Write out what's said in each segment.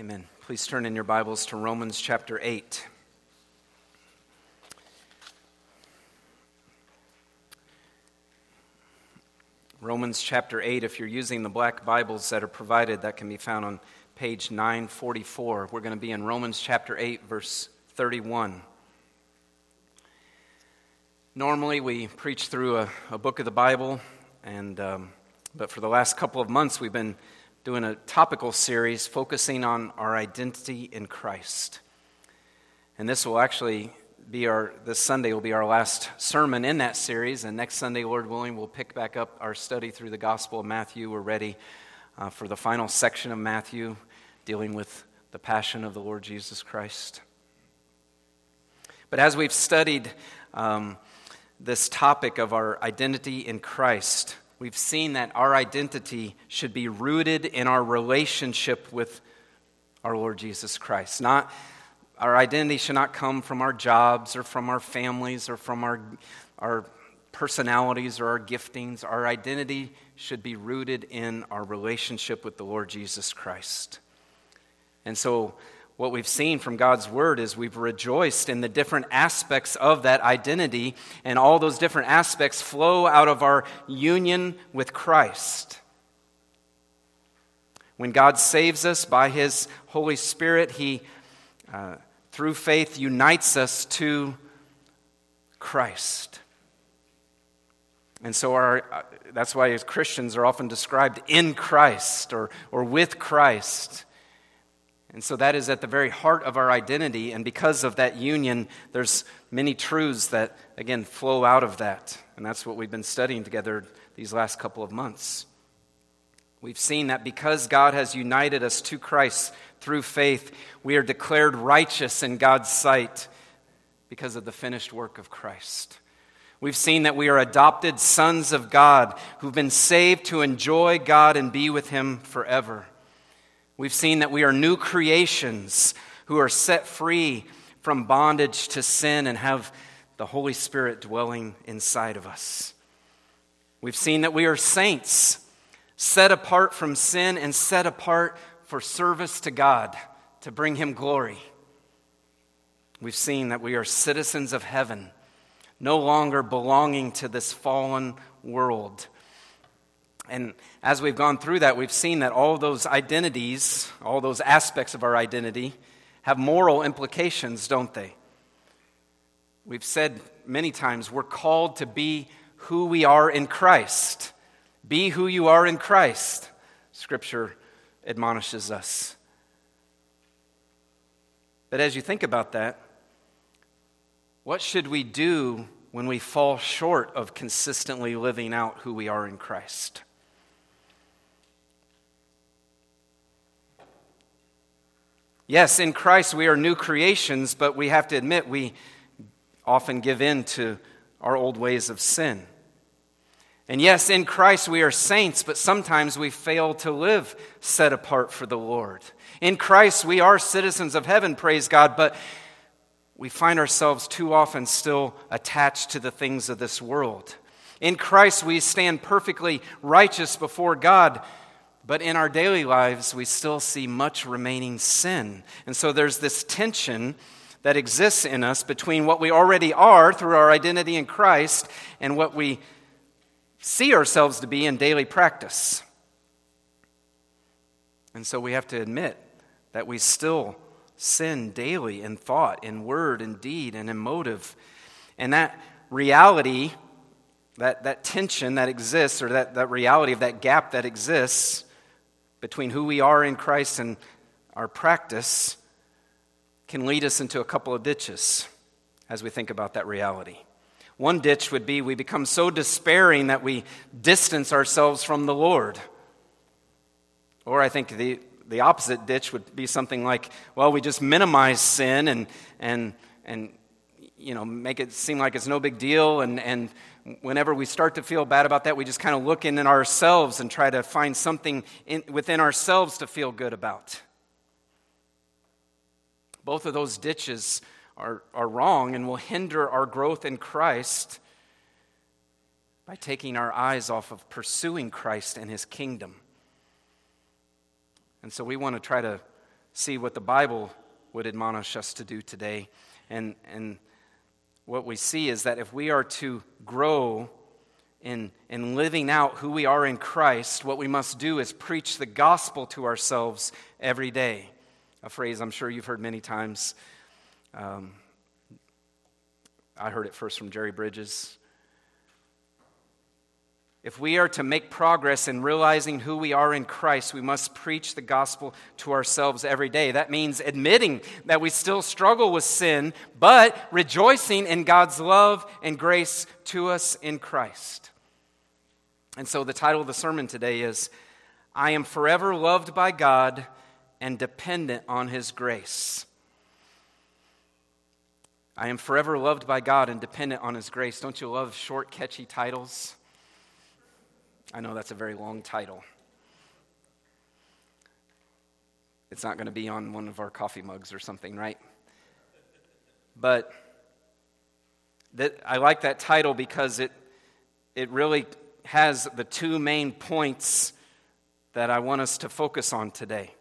Amen. Please turn in your Bibles to Romans chapter 8. Romans chapter 8, if you're using the black Bibles that are provided, that can be found on page 944. We're going to be in Romans chapter 8, verse 31. Normally, we preach through a, a book of the Bible, and, um, but for the last couple of months, we've been doing a topical series focusing on our identity in Christ. And this will actually be our, this Sunday will be our last sermon in that series. And next Sunday, Lord willing, we'll pick back up our study through the Gospel of Matthew. We're ready uh, for the final section of Matthew dealing with the passion of the Lord Jesus Christ. But as we've studied um, this topic of our identity in Christ, we've seen that our identity should be rooted in our relationship with our Lord Jesus Christ. Not our identity should not come from our jobs or from our families or from our, our personalities or our giftings. Our identity should be rooted in our relationship with the Lord Jesus Christ. And so what we've seen from God's word is we've rejoiced in the different aspects of that identity, and all those different aspects flow out of our union with Christ. When God saves us by his Holy Spirit, he, uh, through faith, unites us to Christ. And so our, uh, that's why as Christians are often described in Christ or, or with Christ. And so that is at the very heart of our identity. And because of that union, there's many truths that, again, flow out of that. And that's what we've been studying together these last couple of months. We've seen that because God has united us to Christ through faith, we are declared righteous in God's sight because of the finished work of Christ. We've seen that we are adopted sons of God who've been saved to enjoy God and be with Him forever. We've seen that we are new creations who are set free from bondage to sin and have the Holy Spirit dwelling inside of us. We've seen that we are saints, set apart from sin and set apart for service to God, to bring Him glory. We've seen that we are citizens of heaven, no longer belonging to this fallen world and as we've gone through that, we've seen that all those identities, all those aspects of our identity, have moral implications, don't they? We've said many times we're called to be who we are in Christ. Be who you are in Christ, Scripture admonishes us. But as you think about that, what should we do when we fall short of consistently living out who we are in Christ? Yes, in Christ we are new creations, but we have to admit we often give in to our old ways of sin. And yes, in Christ we are saints, but sometimes we fail to live set apart for the Lord. In Christ we are citizens of heaven, praise God, but we find ourselves too often still attached to the things of this world. In Christ we stand perfectly righteous before God, but in our daily lives, we still see much remaining sin. And so there's this tension that exists in us between what we already are through our identity in Christ and what we see ourselves to be in daily practice. And so we have to admit that we still sin daily in thought, in word, in deed, and in motive. And that reality, that, that tension that exists, or that, that reality of that gap that exists, between who we are in Christ and our practice can lead us into a couple of ditches as we think about that reality. One ditch would be we become so despairing that we distance ourselves from the Lord. Or I think the, the opposite ditch would be something like, well, we just minimize sin and, and, and you know, make it seem like it's no big deal and, and whenever we start to feel bad about that, we just kind of look in ourselves and try to find something in, within ourselves to feel good about. Both of those ditches are, are wrong and will hinder our growth in Christ by taking our eyes off of pursuing Christ and his kingdom. And so we want to try to see what the Bible would admonish us to do today. And, and what we see is that if we are to grow in, in living out who we are in Christ, what we must do is preach the gospel to ourselves every day. A phrase I'm sure you've heard many times. Um, I heard it first from Jerry Bridges. If we are to make progress in realizing who we are in Christ, we must preach the gospel to ourselves every day. That means admitting that we still struggle with sin, but rejoicing in God's love and grace to us in Christ. And so the title of the sermon today is I am forever loved by God and dependent on His grace. I am forever loved by God and dependent on His grace. Don't you love short, catchy titles? I know that's a very long title. It's not going to be on one of our coffee mugs or something, right? But that, I like that title because it, it really has the two main points that I want us to focus on today.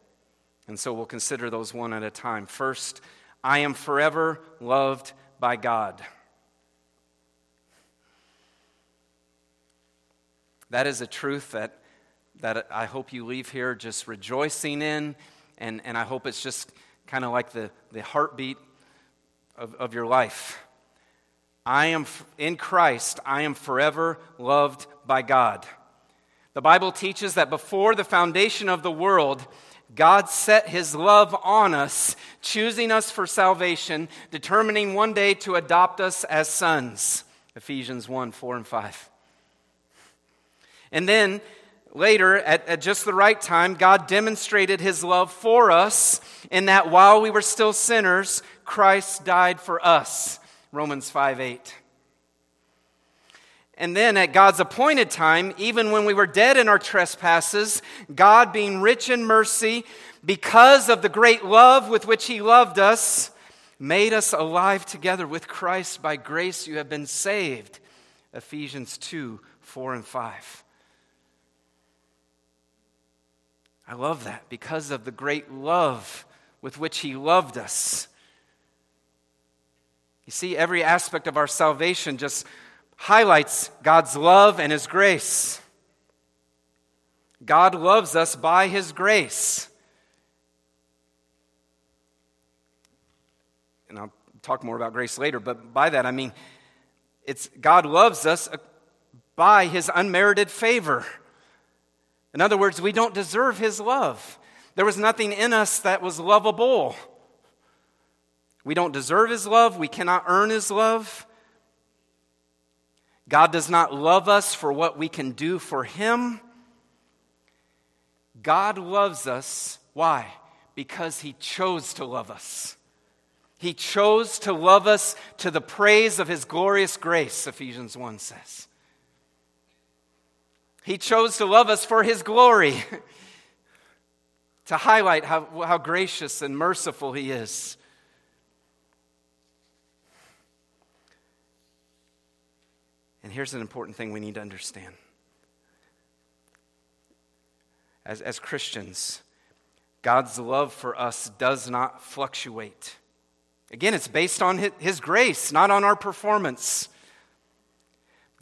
And so we'll consider those one at a time. First, I am forever loved by God. That is a truth that, that I hope you leave here just rejoicing in, and, and I hope it's just kind of like the, the heartbeat of, of your life. I am in Christ, I am forever loved by God. The Bible teaches that before the foundation of the world, God set his love on us, choosing us for salvation, determining one day to adopt us as sons. Ephesians 1 4 and 5. And then later, at, at, just the right time, God demonstrated his love for us in that while we were still sinners, Christ died for us. Romans 5 8. And then at God's appointed time, even when we were dead in our trespasses, God, being rich in mercy, because of the great love with which He loved us, made us alive together with Christ. By grace you have been saved. Ephesians 2 4 and 5. I love that because of the great love with which He loved us. You see, every aspect of our salvation just highlights God's love and His grace. God loves us by His grace. And I'll talk more about grace later, but by that I mean it's God loves us by His unmerited favor. In other words, we don't deserve his love. There was nothing in us that was lovable. We don't deserve his love. We cannot earn his love. God does not love us for what we can do for him. God loves us. Why? Because he chose to love us. He chose to love us to the praise of his glorious grace, Ephesians 1 says. He chose to love us for His glory, to highlight how, how gracious and merciful He is. And here's an important thing we need to understand. As, as Christians, God's love for us does not fluctuate. Again, it's based on His grace, not on our performance.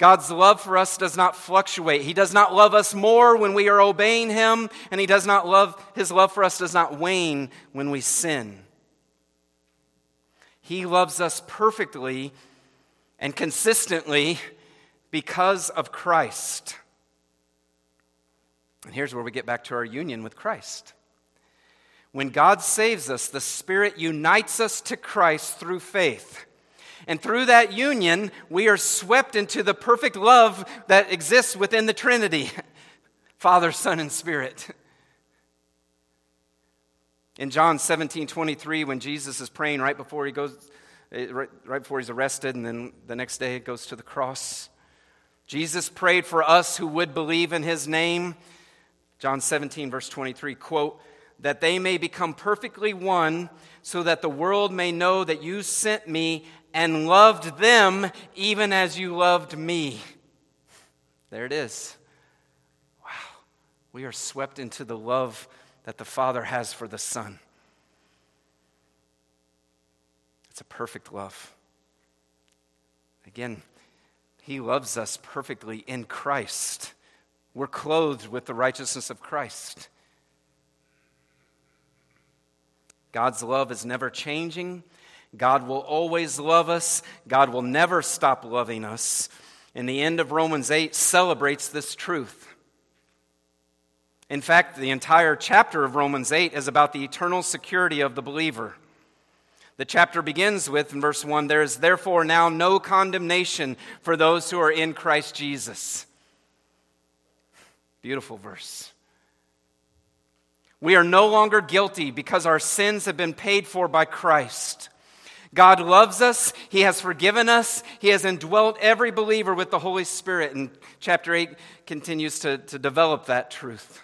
God's love for us does not fluctuate. He does not love us more when we are obeying Him, and He does not love, His love for us does not wane when we sin. He loves us perfectly and consistently because of Christ. And here's where we get back to our union with Christ. When God saves us, the Spirit unites us to Christ through faith. And through that union, we are swept into the perfect love that exists within the Trinity Father, Son, and Spirit. In John 17 23, when Jesus is praying right before he goes, eh, right, right before he's arrested, and then the next day it goes to the cross, Jesus prayed for us who would believe in his name. John 17, verse 23, quote, that they may become perfectly one, so that the world may know that you sent me and loved them even as you loved me. There it is. Wow. We are swept into the love that the Father has for the Son. It's a perfect love. Again, He loves us perfectly in Christ. We're clothed with the righteousness of Christ. God's love is never changing. God will always love us. God will never stop loving us. And the end of Romans 8 celebrates this truth. In fact, the entire chapter of Romans 8 is about the eternal security of the believer. The chapter begins with, in verse 1, there is therefore now no condemnation for those who are in Christ Jesus. Beautiful verse. We are no longer guilty because our sins have been paid for by Christ. God loves us. He has forgiven us. He has indwelt every believer with the Holy Spirit. And chapter 8 continues to, to develop that truth.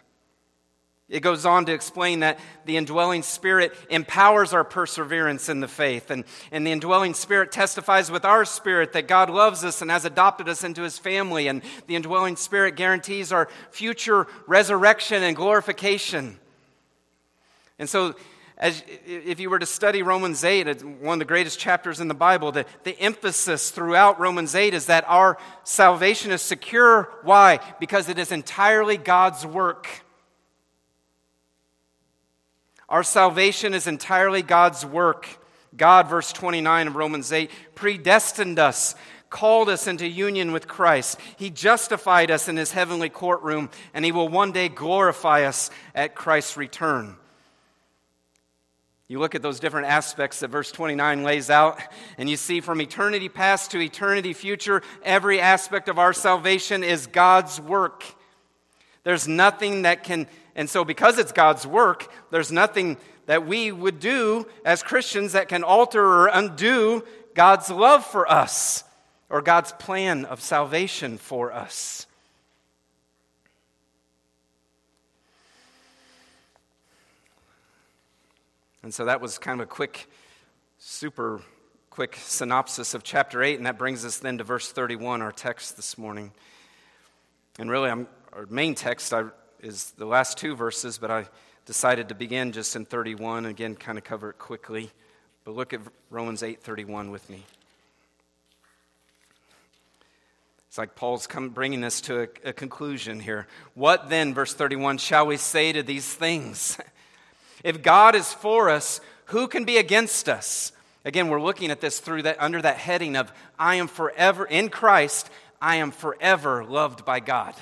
It goes on to explain that the indwelling spirit empowers our perseverance in the faith. And, and the indwelling spirit testifies with our spirit that God loves us and has adopted us into his family. And the indwelling spirit guarantees our future resurrection and glorification. And so, as, if you were to study Romans 8, it's one of the greatest chapters in the Bible, the, the emphasis throughout Romans 8 is that our salvation is secure. Why? Because it is entirely God's work. Our salvation is entirely God's work. God, verse 29 of Romans 8, predestined us, called us into union with Christ. He justified us in his heavenly courtroom, and he will one day glorify us at Christ's return. You look at those different aspects that verse 29 lays out, and you see from eternity past to eternity future, every aspect of our salvation is God's work. There's nothing that can and so, because it's God's work, there's nothing that we would do as Christians that can alter or undo God's love for us or God's plan of salvation for us. And so that was kind of a quick, super quick synopsis of chapter 8, and that brings us then to verse 31, our text this morning. And really, I'm, our main text, I is the last two verses, but I decided to begin just in 31 and again kind of cover it quickly. But look at Romans 8:31 with me. It's like Paul's come, bringing this to a, a conclusion here. What then, verse 31, shall we say to these things? if God is for us, who can be against us? Again, we're looking at this through that under that heading of I am forever in Christ, I am forever loved by God.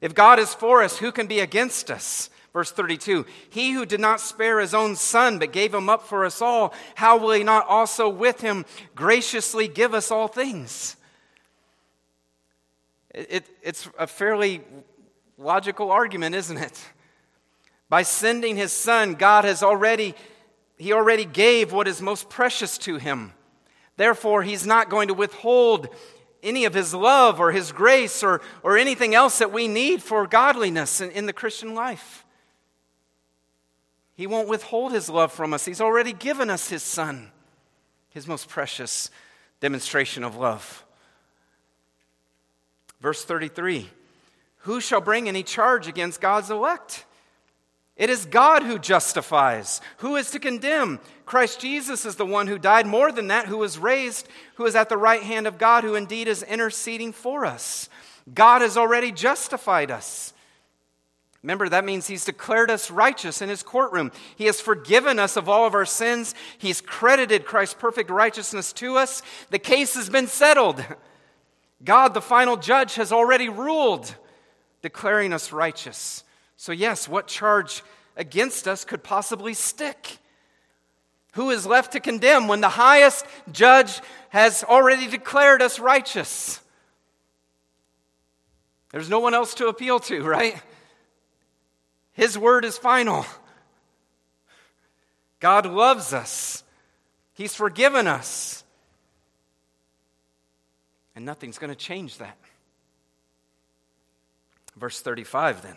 If God is for us, who can be against us? Verse 32 He who did not spare his own son, but gave him up for us all, how will he not also with him graciously give us all things? It, it, it's a fairly logical argument, isn't it? By sending his son, God has already, he already gave what is most precious to him. Therefore, he's not going to withhold any of his love or his grace or, or anything else that we need for godliness in, in the Christian life. He won't withhold his love from us. He's already given us his son, his most precious demonstration of love. Verse 33 Who shall bring any charge against God's elect? It is God who justifies. Who is to condemn? Christ Jesus is the one who died, more than that, who was raised, who is at the right hand of God, who indeed is interceding for us. God has already justified us. Remember, that means He's declared us righteous in His courtroom. He has forgiven us of all of our sins. He's credited Christ's perfect righteousness to us. The case has been settled. God, the final judge, has already ruled, declaring us righteous. So, yes, what charge against us could possibly stick? Who is left to condemn when the highest judge has already declared us righteous? There's no one else to appeal to, right? His word is final. God loves us, He's forgiven us. And nothing's going to change that. Verse 35 then.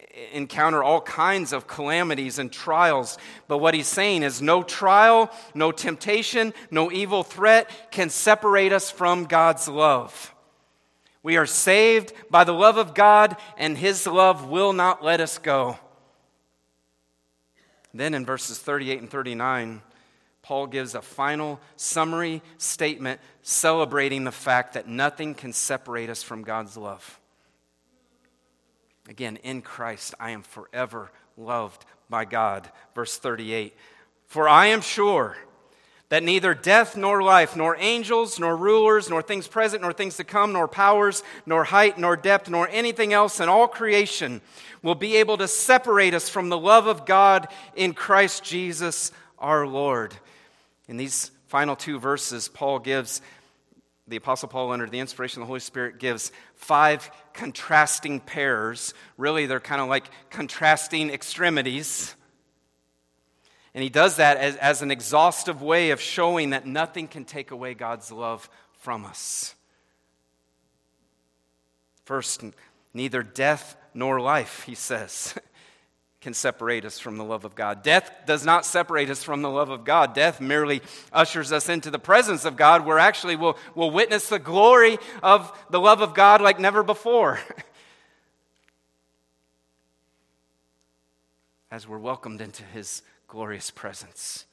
encounter all kinds of calamities and trials, but what he's saying is no trial, no temptation, no evil threat can separate us from God's love. We are saved by the love of God, and his love will not let us go. Then in verses 38 and 39, Paul gives a final summary statement celebrating the fact that nothing can separate us from God's love. Again, in Christ, I am forever loved by God. Verse 38 For I am sure that neither death nor life, nor angels, nor rulers, nor things present, nor things to come, nor powers, nor height, nor depth, nor anything else in all creation will be able to separate us from the love of God in Christ Jesus our Lord. In these final two verses, Paul gives, the Apostle Paul, under the inspiration of the Holy Spirit, gives five contrasting pairs. Really, they're kind of like contrasting extremities. And he does that as, as an exhaustive way of showing that nothing can take away God's love from us. First, neither death nor life, he says. can separate us from the love of God. Death does not separate us from the love of God. Death merely ushers us into the presence of God, where actually we'll, we'll witness the glory of the love of God like never before. As we're welcomed into his glorious presence.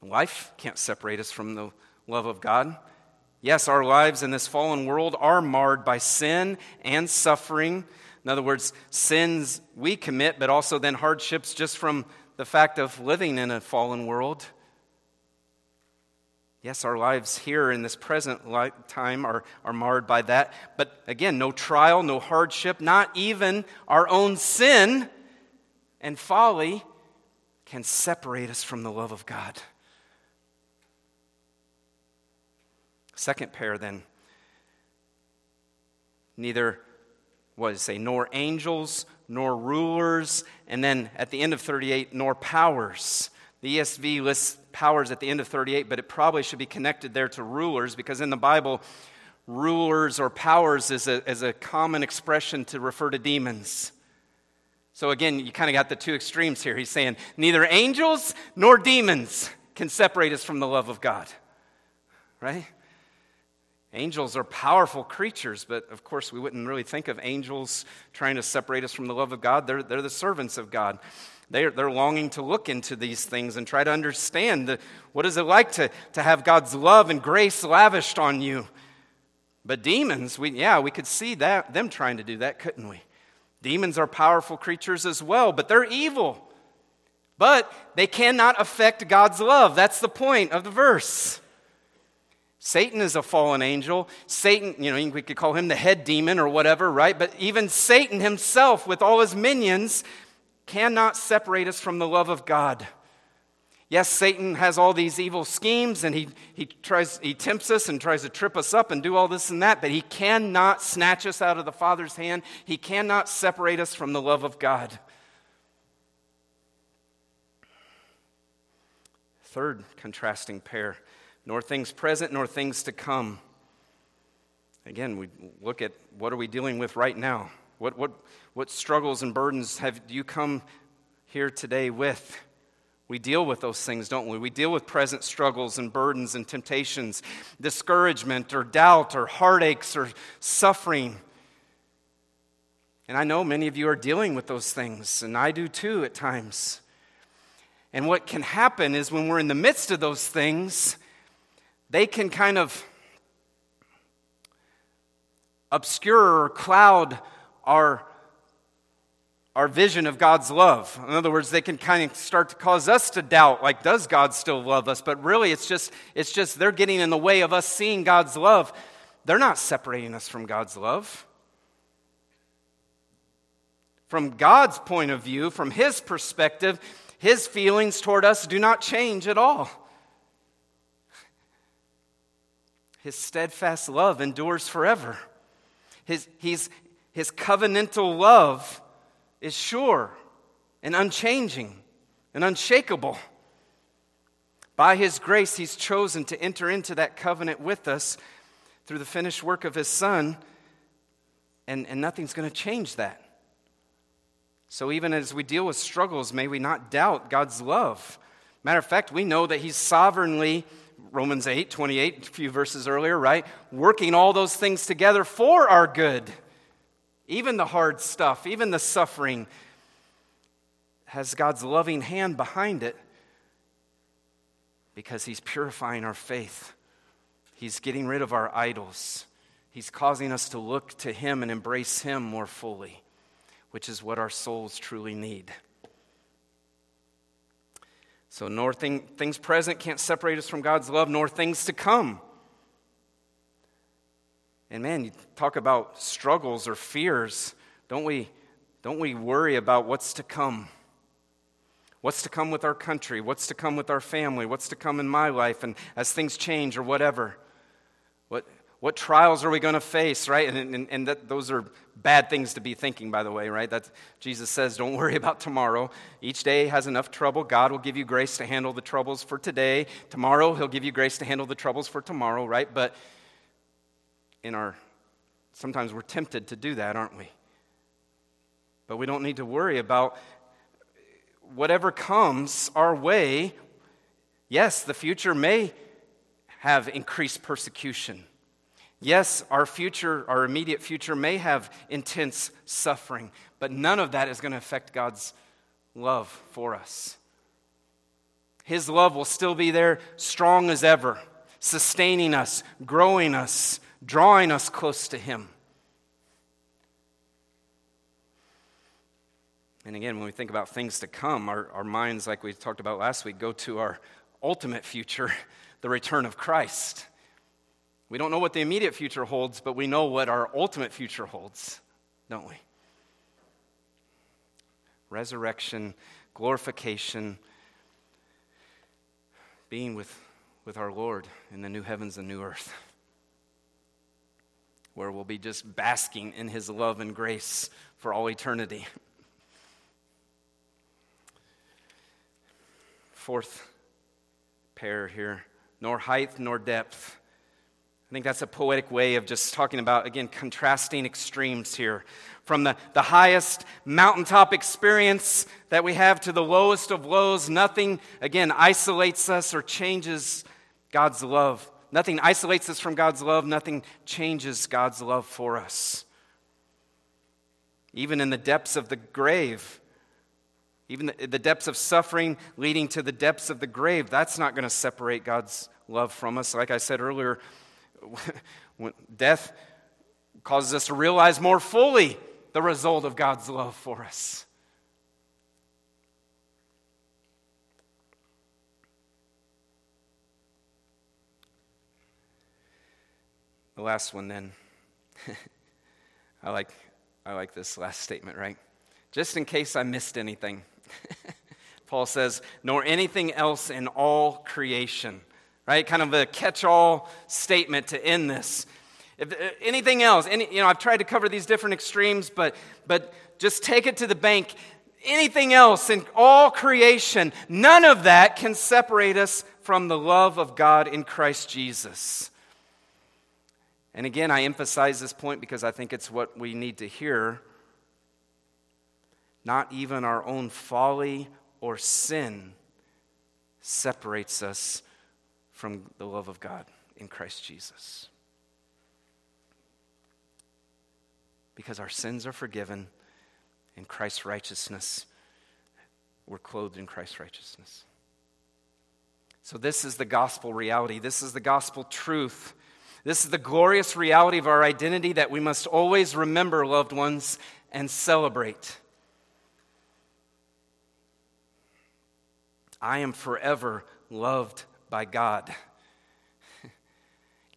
Life can't separate us from the love of God. Yes, our lives in this fallen world are marred by sin and suffering in other words, sins we commit, but also then hardships just from the fact of living in a fallen world. Yes, our lives here in this present time are, are marred by that. But again, no trial, no hardship, not even our own sin and folly can separate us from the love of God. Second pair, then. Neither what does it say? Nor angels, nor rulers, and then at the end of 38, nor powers. The ESV lists powers at the end of 38, but it probably should be connected there to rulers because in the Bible, rulers or powers is a, is a common expression to refer to demons. So again, you kind of got the two extremes here. He's saying neither angels nor demons can separate us from the love of God. Right? Angels are powerful creatures, but of course, we wouldn't really think of angels trying to separate us from the love of God. They're, they're the servants of God. They're, they're longing to look into these things and try to understand the, what is it like to, to have God's love and grace lavished on you. But demons, we, yeah, we could see that, them trying to do that, couldn't we? Demons are powerful creatures as well, but they're evil. But they cannot affect God's love. That's the point of the verse. Satan is a fallen angel. Satan, you know, we could call him the head demon or whatever, right? But even Satan himself, with all his minions, cannot separate us from the love of God. Yes, Satan has all these evil schemes and he, he, tries, he tempts us and tries to trip us up and do all this and that, but he cannot snatch us out of the Father's hand. He cannot separate us from the love of God. Third contrasting pair nor things present, nor things to come. Again, we look at what are we dealing with right now? What, what, what struggles and burdens have you come here today with? We deal with those things, don't we? We deal with present struggles and burdens and temptations, discouragement or doubt or heartaches or suffering. And I know many of you are dealing with those things, and I do too at times. And what can happen is when we're in the midst of those things, they can kind of obscure or cloud our, our vision of God's love. In other words, they can kind of start to cause us to doubt, like, does God still love us? But really, it's just, it's just they're getting in the way of us seeing God's love. They're not separating us from God's love. From God's point of view, from His perspective, His feelings toward us do not change at all. His steadfast love endures forever. His, his, his covenantal love is sure and unchanging and unshakable. By His grace, He's chosen to enter into that covenant with us through the finished work of His Son, and, and nothing's going to change that. So, even as we deal with struggles, may we not doubt God's love. Matter of fact, we know that He's sovereignly, Romans 8, 28, a few verses earlier, right? Working all those things together for our good. Even the hard stuff, even the suffering, has God's loving hand behind it because He's purifying our faith. He's getting rid of our idols. He's causing us to look to Him and embrace Him more fully, which is what our souls truly need. So, nor thing, things present can't separate us from God's love, nor things to come. And man, you talk about struggles or fears. Don't we, don't we worry about what's to come? What's to come with our country? What's to come with our family? What's to come in my life? And as things change or whatever, what, what trials are we going to face, right? And, and, and that, those are bad things to be thinking, by the way, right? That Jesus says, don't worry about tomorrow. Each day has enough trouble. God will give you grace to handle the troubles for today. Tomorrow, He'll give you grace to handle the troubles for tomorrow, right? But in our, sometimes we're tempted to do that, aren't we? But we don't need to worry about whatever comes our way, yes, the future may have increased persecution. Yes, our future, our immediate future may have intense suffering, but none of that is going to affect God's love for us. His love will still be there, strong as ever, sustaining us, growing us, drawing us close to Him. And again, when we think about things to come, our, our minds, like we talked about last week, go to our ultimate future, the return of Christ. We don't know what the immediate future holds, but we know what our ultimate future holds, don't we? Resurrection, glorification, being with, with our Lord in the new heavens and new earth, where we'll be just basking in His love and grace for all eternity. fourth pair here nor height nor depth. I think that's a poetic way of just talking about, again, contrasting extremes here. From the, the highest mountaintop experience that we have to the lowest of lows, nothing, again, isolates us or changes God's love. Nothing isolates us from God's love, nothing changes God's love for us. Even in the depths of the grave, even the, the depths of suffering leading to the depths of the grave, that's not going to separate God's love from us. Like I said earlier, death causes us to realize more fully the result of God's love for us. The last one, then. I like, I like this last statement, right? Just in case I missed anything. Paul says, nor anything else in all creation. Right? Kind of a catch all statement to end this. If uh, anything else, any, you know, I've tried to cover these different extremes, but, but just take it to the bank. Anything else in all creation, none of that can separate us from the love of God in Christ Jesus. And again, I emphasize this point because I think it's what we need to hear not even our own folly or sin separates us from the love of God in Christ Jesus. Because our sins are forgiven in Christ's righteousness, we're clothed in Christ's righteousness. So, this is the gospel reality. This is the gospel truth. This is the glorious reality of our identity that we must always remember, loved ones, and celebrate. I am forever loved by God.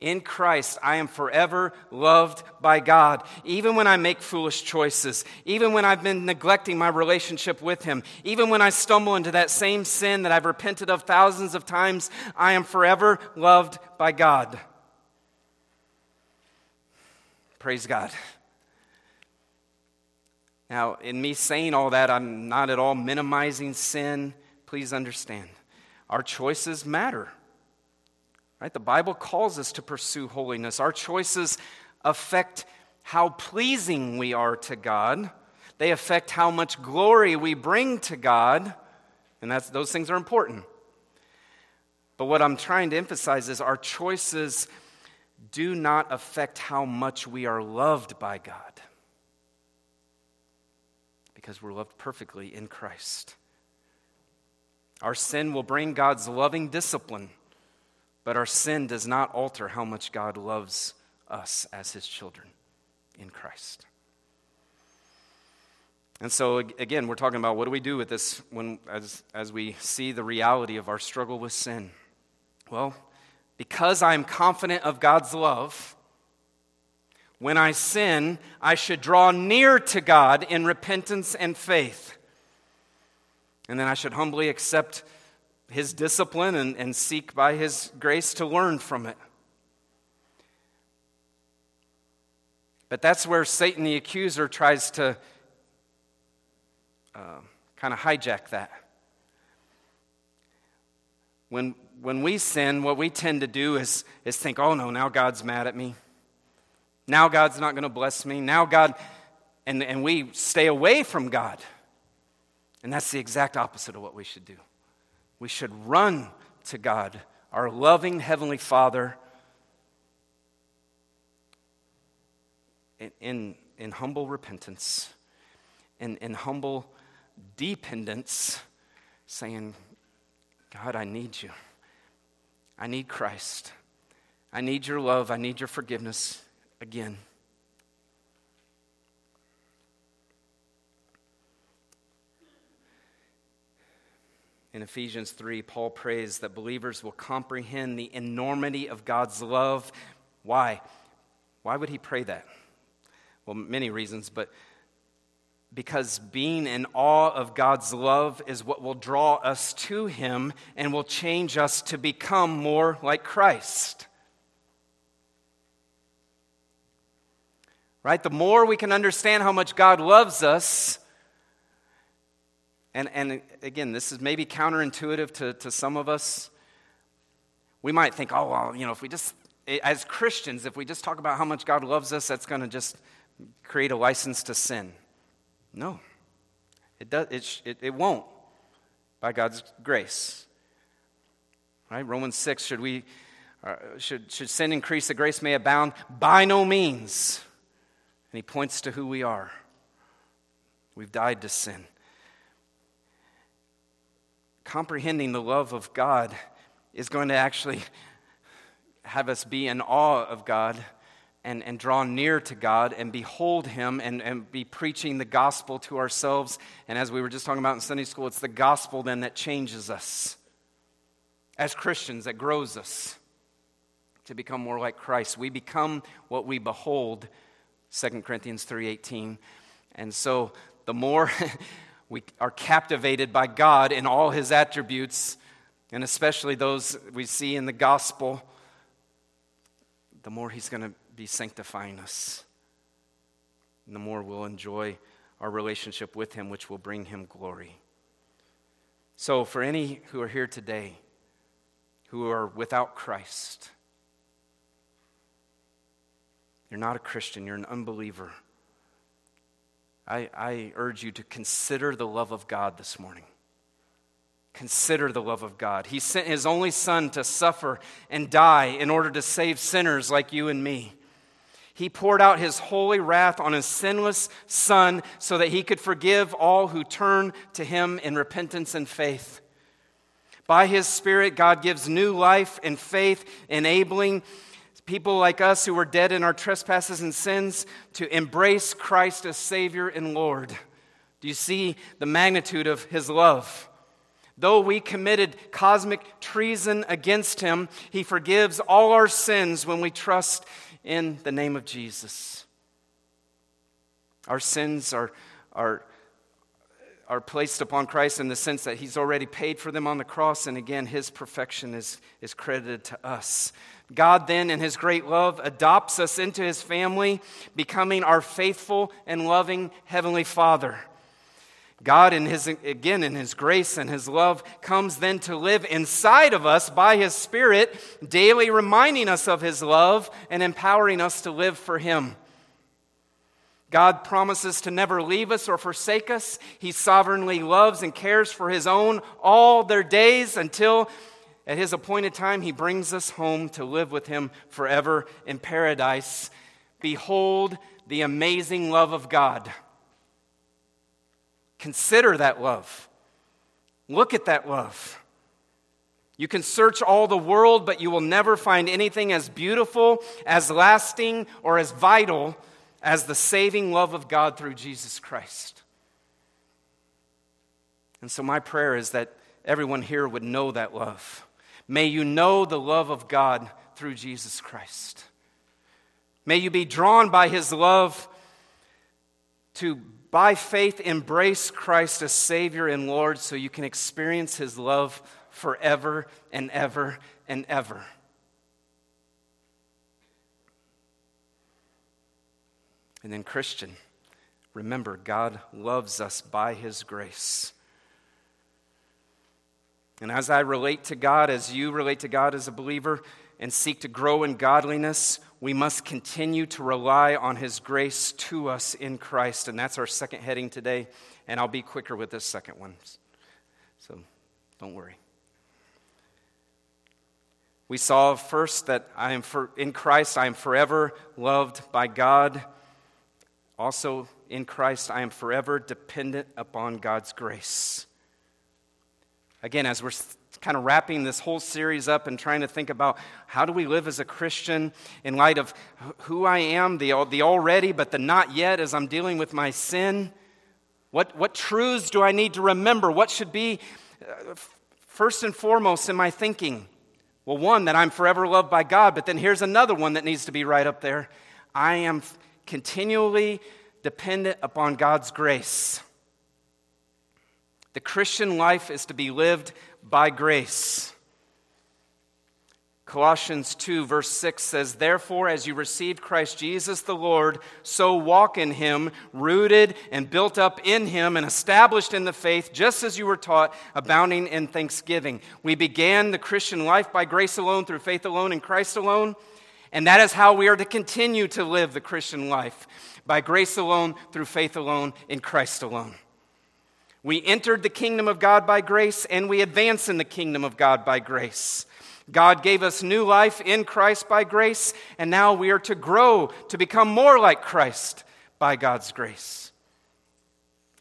In Christ, I am forever loved by God. Even when I make foolish choices, even when I've been neglecting my relationship with Him, even when I stumble into that same sin that I've repented of thousands of times, I am forever loved by God. Praise God. Now, in me saying all that, I'm not at all minimizing sin. Please understand. Our choices matter. Right? The Bible calls us to pursue holiness. Our choices affect how pleasing we are to God. They affect how much glory we bring to God, and that's, those things are important. But what I'm trying to emphasize is our choices do not affect how much we are loved by God because we're loved perfectly in Christ. Our sin will bring God's loving discipline, but our sin does not alter how much God loves us as his children in Christ. And so, again, we're talking about what do we do with this when, as, as we see the reality of our struggle with sin? Well, because I'm confident of God's love, when I sin, I should draw near to God in repentance and faith. And then I should humbly accept His discipline and, and seek by His grace to learn from it. But that's where Satan the accuser tries to uh, kind of hijack that. When, when we sin, what we tend to do is, is think, oh no, now God's mad at me. Now God's not going to bless me. Now God, and, and we stay away from God. And that's the exact opposite of what we should do. We should run to God, our loving Heavenly Father, in, in, in humble repentance, in, in humble dependence, saying, God, I need you. I need Christ. I need your love. I need your forgiveness again. In Ephesians 3, Paul prays that believers will comprehend the enormity of God's love. Why? Why would he pray that? Well, many reasons, but because being in awe of God's love is what will draw us to Him and will change us to become more like Christ. Right? The more we can understand how much God loves us, and, and again, this is maybe counterintuitive to, to some of us. We might think, oh, well, you know, if we just, as Christians, if we just talk about how much God loves us, that's going to just create a license to sin. No, it, does, it, it, it won't by God's grace. Right? Romans 6, should, we, uh, should, should sin increase that grace may abound? By no means. And he points to who we are. We've died to sin. Comprehending the love of God is going to actually have us be in awe of God and, and draw near to God and behold Him and, and be preaching the gospel to ourselves. And as we were just talking about in Sunday school, it's the gospel then that changes us as Christians, that grows us to become more like Christ. We become what we behold, 2 Corinthians 3.18. And so the more we are captivated by God in all His attributes, and especially those we see in the gospel, the more He's going to be sanctifying us. And the more we'll enjoy our relationship with Him, which will bring Him glory. So, for any who are here today who are without Christ, you're not a Christian, you're an unbeliever. I, I urge you to consider the love of God this morning. Consider the love of God. He sent His only Son to suffer and die in order to save sinners like you and me. He poured out his holy wrath on his sinless Son so that he could forgive all who turn to him in repentance and faith. By his Spirit, God gives new life and faith, enabling people like us who were dead in our trespasses and sins to embrace Christ as Savior and Lord. Do you see the magnitude of his love? Though we committed cosmic treason against him, he forgives all our sins when we trust in the name of Jesus. Our sins are, are, are placed upon Christ in the sense that He's already paid for them on the cross, and again, His perfection is, is credited to us. God, then, in His great love, adopts us into His family, becoming our faithful and loving Heavenly Father. God, in his, again, in His grace and His love, comes then to live inside of us by His Spirit, daily reminding us of His love and empowering us to live for Him. God promises to never leave us or forsake us. He sovereignly loves and cares for His own all their days until, at His appointed time, He brings us home to live with Him forever in paradise. Behold the amazing love of God. Consider that love. Look at that love. You can search all the world, but you will never find anything as beautiful, as lasting, or as vital as the saving love of God through Jesus Christ. And so, my prayer is that everyone here would know that love. May you know the love of God through Jesus Christ. May you be drawn by his love to by faith, embrace Christ as Savior and Lord so you can experience His love forever and ever and ever. And then, Christian, remember, God loves us by His grace. And as I relate to God, as you relate to God as a believer, and seek to grow in godliness, we must continue to rely on His grace to us in Christ. And that's our second heading today. And I'll be quicker with this second one. So don't worry. We saw first that I am for, in Christ, I am forever loved by God. Also, in Christ, I am forever dependent upon God's grace. Again, as we're kind of wrapping this whole series up and trying to think about how do we live as a Christian in light of who I am, the, the already, but the not yet as I'm dealing with my sin. What, what truths do I need to remember? What should be uh, first and foremost in my thinking? Well, one, that I'm forever loved by God, but then here's another one that needs to be right up there. I am continually dependent upon God's grace. The Christian life is to be lived by grace. Colossians 2, verse 6 says, Therefore, as you received Christ Jesus the Lord, so walk in him, rooted and built up in him, and established in the faith, just as you were taught, abounding in thanksgiving. We began the Christian life by grace alone, through faith alone, in Christ alone. And that is how we are to continue to live the Christian life by grace alone, through faith alone, in Christ alone. We entered the kingdom of God by grace, and we advance in the kingdom of God by grace. God gave us new life in Christ by grace, and now we are to grow to become more like Christ by God's grace.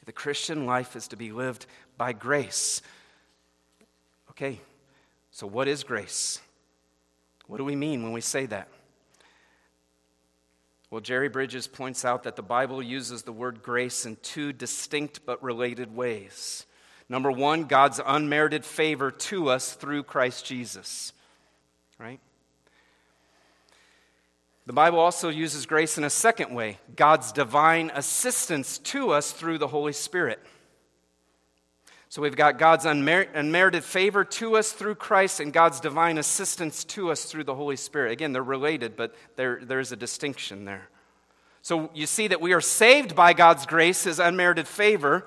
The Christian life is to be lived by grace. Okay, so what is grace? What do we mean when we say that? Well, Jerry Bridges points out that the Bible uses the word grace in two distinct but related ways. Number one, God's unmerited favor to us through Christ Jesus. Right? The Bible also uses grace in a second way God's divine assistance to us through the Holy Spirit. So we've got God's unmer- unmerited favor to us through Christ and God's divine assistance to us through the Holy Spirit. Again, they're related, but there, there's a distinction there. So you see that we are saved by God's grace, His unmerited favor.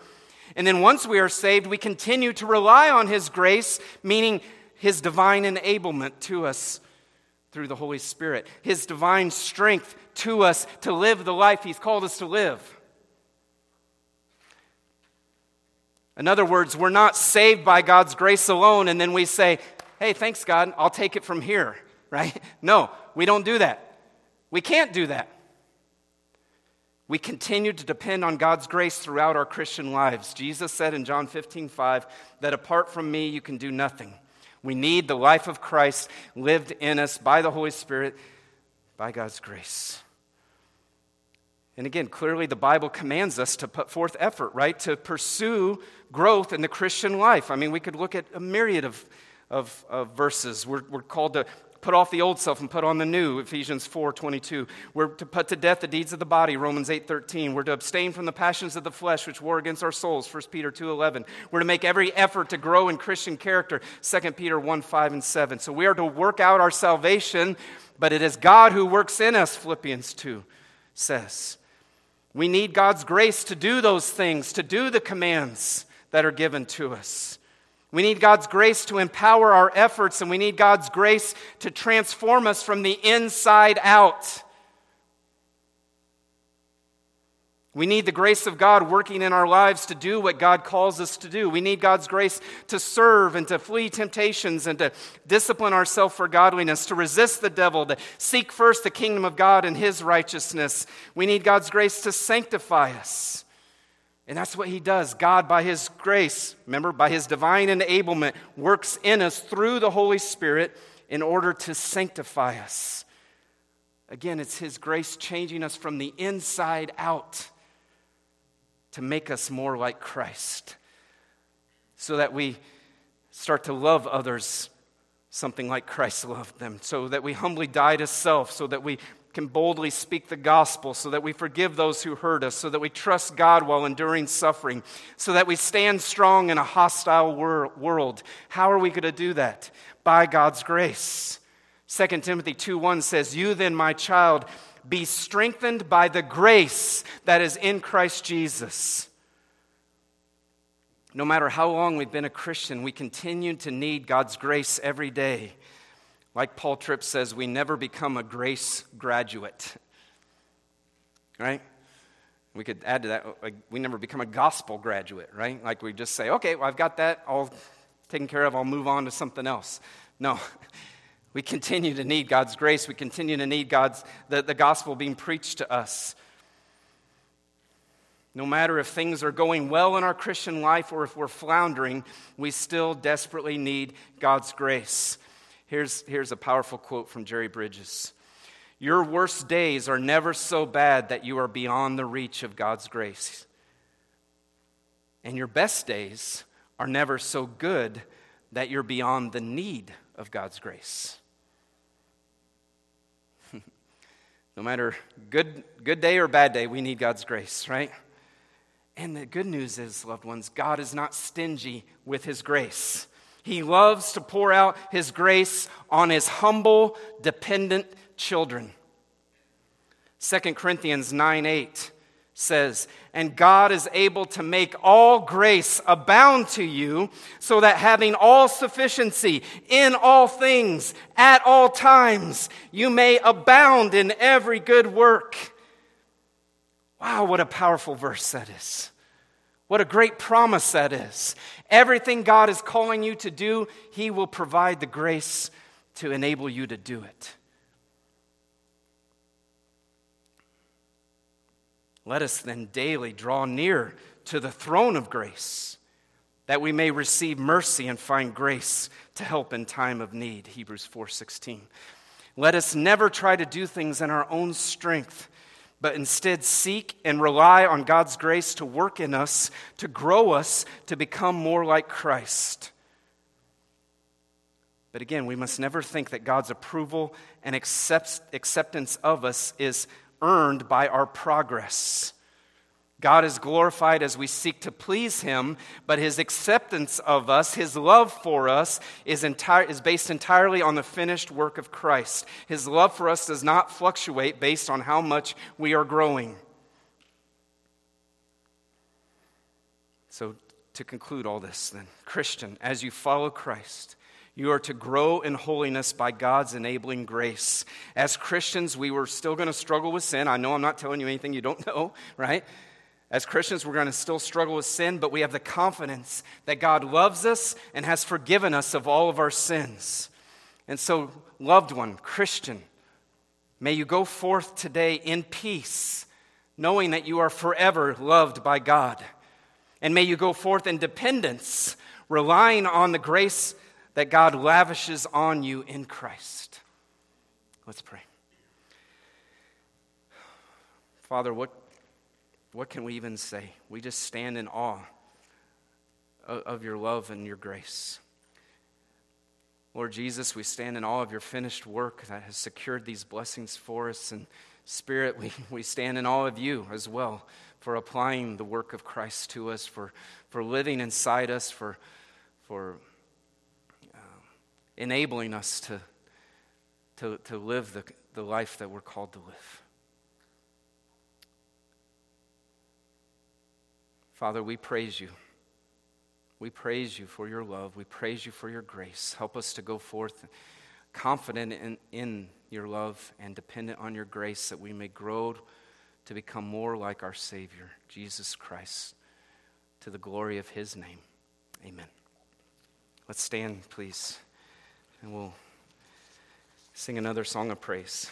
And then once we are saved, we continue to rely on His grace, meaning His divine enablement to us through the Holy Spirit, His divine strength to us to live the life He's called us to live. In other words, we're not saved by God's grace alone and then we say, hey, thanks, God, I'll take it from here, right? No, we don't do that. We can't do that. We continue to depend on God's grace throughout our Christian lives. Jesus said in John 15, 5, that apart from me, you can do nothing. We need the life of Christ lived in us by the Holy Spirit, by God's grace. And again, clearly the Bible commands us to put forth effort, right? To pursue growth in the Christian life. I mean, we could look at a myriad of, of, of verses. We're, we're called to put off the old self and put on the new ephesians 4.22 we're to put to death the deeds of the body romans 8.13 we're to abstain from the passions of the flesh which war against our souls 1 peter 2.11 we're to make every effort to grow in christian character 2 peter 1 5 and 7 so we are to work out our salvation but it is god who works in us philippians 2 says We need God's grace to do those things, to do the commands that are given to us. We need God's grace to empower our efforts, and we need God's grace to transform us from the inside out. We need the grace of God working in our lives to do what God calls us to do. We need God's grace to serve and to flee temptations and to discipline ourselves for godliness, to resist the devil, to seek first the kingdom of God and his righteousness. We need God's grace to sanctify us. And that's what he does. God, by his grace, remember, by his divine enablement, works in us through the Holy Spirit in order to sanctify us. Again, it's his grace changing us from the inside out to make us more like Christ so that we start to love others something like Christ loved them, so that we humbly die to self, so that we can boldly speak the gospel, so that we forgive those who hurt us, so that we trust God while enduring suffering, so that we stand strong in a hostile wor- world. How are we going to do that? By God's grace. 2 Timothy 2 1 says, You then, my child, be strengthened by the grace that is in Christ Jesus. No matter how long we've been a Christian, we continue to need God's grace every day. Like Paul Tripp says, we never become a grace graduate. Right? We could add to that, like, we never become a gospel graduate, right? Like we just say, okay, well, I've got that all taken care of, I'll move on to something else. No, we continue to need God's grace. We continue to need God's, the, the gospel being preached to us. No matter if things are going well in our Christian life or if we're floundering, we still desperately need God's grace. Here's, here's a powerful quote from Jerry Bridges Your worst days are never so bad that you are beyond the reach of God's grace. And your best days are never so good that you're beyond the need of God's grace. No matter good, good day or bad day, we need God's grace, right? And the good news is, loved ones, God is not stingy with his grace. He loves to pour out his grace on his humble, dependent children. 2 Corinthians 9 8 says, And God is able to make all grace abound to you, so that having all sufficiency in all things at all times, you may abound in every good work. Wow, what a powerful verse that is. What a great promise that is. Everything God is calling you to do, He will provide the grace to enable you to do it. Let us then daily draw near to the throne of grace that we may receive mercy and find grace to help in time of need hebrews 4:16 let us never try to do things in our own strength but instead seek and rely on God's grace to work in us to grow us to become more like Christ. But again we must never think that God's approval and acceptance of us is earned by our progress. God is glorified as we seek to please Him, but His acceptance of us, His love for us, is, entire, is based entirely on the finished work of Christ. His love for us does not fluctuate based on how much we are growing. So, to conclude all this, then, Christian, as you follow Christ, you are to grow in holiness by God's enabling grace. As Christians, we were still going to struggle with sin. I know I'm not telling you anything you don't know, right? As Christians, we're going to still struggle with sin, but we have the confidence that God loves us and has forgiven us of all of our sins. And so, loved one, Christian, may you go forth today in peace, knowing that you are forever loved by God. And may you go forth in dependence, relying on the grace that God lavishes on you in Christ. Let's pray. Father, what, what can we even say? We just stand in awe of, of your love and your grace. Lord Jesus, we stand in awe of your finished work that has secured these blessings for us. And Spirit, we, we stand in awe of you as well for applying the work of Christ to us, for, for living inside us, for, for enabling us to, to, to live the, the life that we're called to live. Father, we praise you. We praise you for your love. We praise you for your grace. Help us to go forth confident in, in your love and dependent on your grace that we may grow to become more like our Savior, Jesus Christ, to the glory of his name. Amen. Let's stand, please, and we'll sing another song of praise.